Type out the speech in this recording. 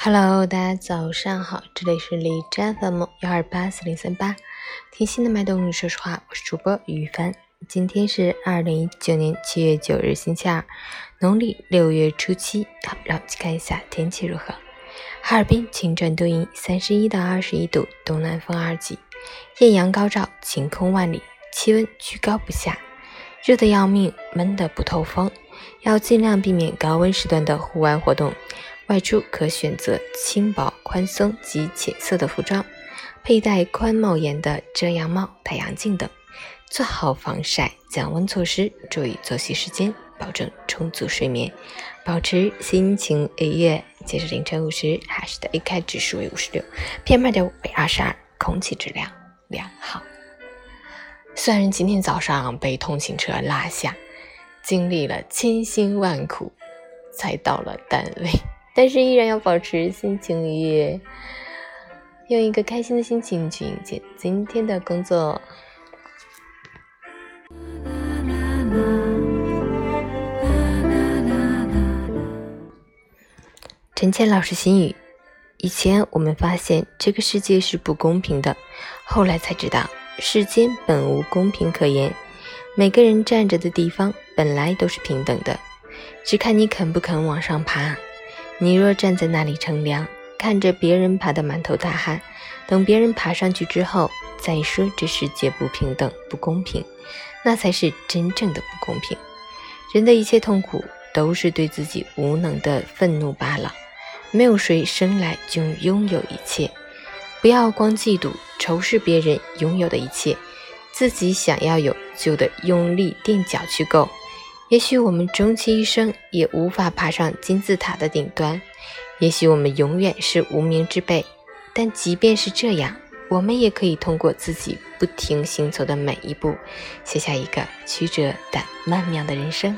Hello，大家早上好，这里是李占 FM 幺二八四零三八，听心的麦动，说实话，我是主播于帆。今天是二零一九年七月九日，星期二，农历六月初七。好，让我们去看一下天气如何。哈尔滨晴转多云，三十一到二十一度，东南风二级，艳阳高照，晴空万里，气温居高不下，热得要命，闷得不透风，要尽量避免高温时段的户外活动。外出可选择轻薄、宽松及浅色的服装，佩戴宽帽檐的遮阳帽、太阳镜等，做好防晒降温措施，注意作息时间，保证充足睡眠，保持心情愉悦。截至凌晨五时，海市的 AQI 指数为五十六，PM 二点五为二十二，空气质量良好。虽然今天早上被通勤车拉下，经历了千辛万苦，才到了单位。但是依然要保持心情愉悦，用一个开心的心情去迎接今天的工作。陈倩老师心语：以前我们发现这个世界是不公平的，后来才知道世间本无公平可言，每个人站着的地方本来都是平等的，只看你肯不肯往上爬。你若站在那里乘凉，看着别人爬得满头大汗，等别人爬上去之后再说这世界不平等、不公平，那才是真正的不公平。人的一切痛苦都是对自己无能的愤怒罢了。没有谁生来就拥有一切，不要光嫉妒、仇视别人拥有的一切，自己想要有就得用力垫脚去够。也许我们终其一生也无法爬上金字塔的顶端，也许我们永远是无名之辈，但即便是这样，我们也可以通过自己不停行走的每一步，写下一个曲折但曼妙的人生。